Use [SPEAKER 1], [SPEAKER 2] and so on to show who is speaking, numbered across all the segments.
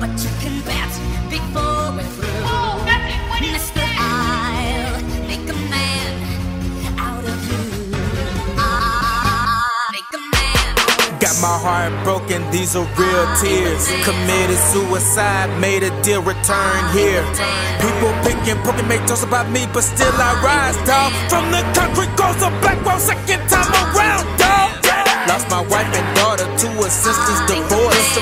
[SPEAKER 1] but you can bet before we're through. Mister, I'll make a man out of you. I'll make a man.
[SPEAKER 2] Got my heart broken, these are real tears. Committed suicide, made a deal, return here. People picking, poking, make jokes about me, but still I rise, dog. From the concrete goes a black wall, second time around, dog. Lost my wife and daughter to a sister's divorce.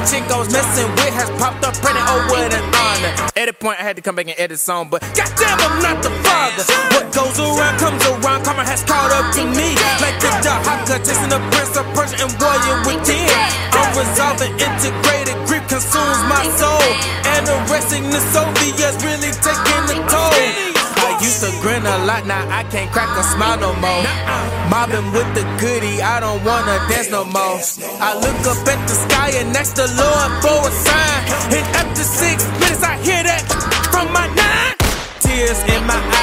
[SPEAKER 2] Force. Chick I was messing with has popped up pregnant, oh what an honor. Edit point, I had to come back and edit song, but goddamn, I'm not the father. What goes around comes around, karma has caught up to me. Like the Dahaka, chasing the prince of Persia and warrior within. Unresolved and integrated grief consumes my soul. Anorexic the Soviets lot, now I can't crack a smile no more. Mobbing with the goodie, I don't wanna dance no more. I look up at the sky and ask the Lord for a sign. And after six minutes, I hear that from my nine. Tears in my eyes,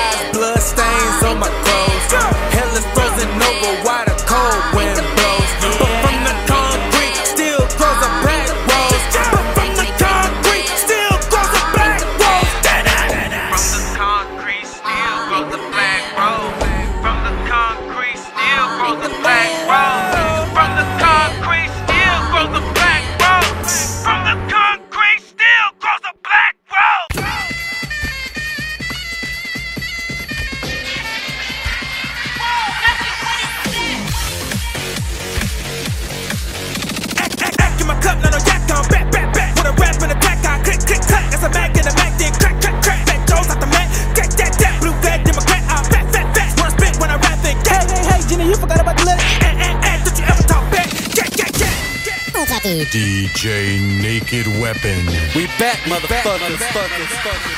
[SPEAKER 3] DJ Naked Weapon.
[SPEAKER 2] We back, motherfuckers.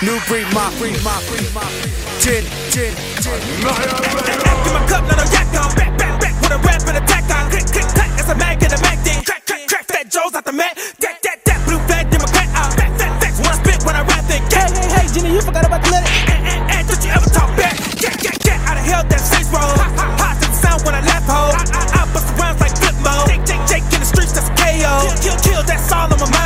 [SPEAKER 2] New breed, my breed, my breed, my Gin, gin, gin. Act in my cup, now no yak on back, back, back. With a rap and attack, I click, click, clack. It's a Mac and a Mac, then crack, crack, crack. Fat Joe's out the Mac, that, that, that. Blue flag, Democrat, I'm fat, fat, fat. When I spit, when I rap, then
[SPEAKER 4] Hey,
[SPEAKER 2] get.
[SPEAKER 4] hey, hey, Jenny, you forgot about the lyrics.
[SPEAKER 2] Eh, eh, eh, don't you ever talk back? Get, get, get out of hell, that face roll. Ha, ha, that's all on my mind.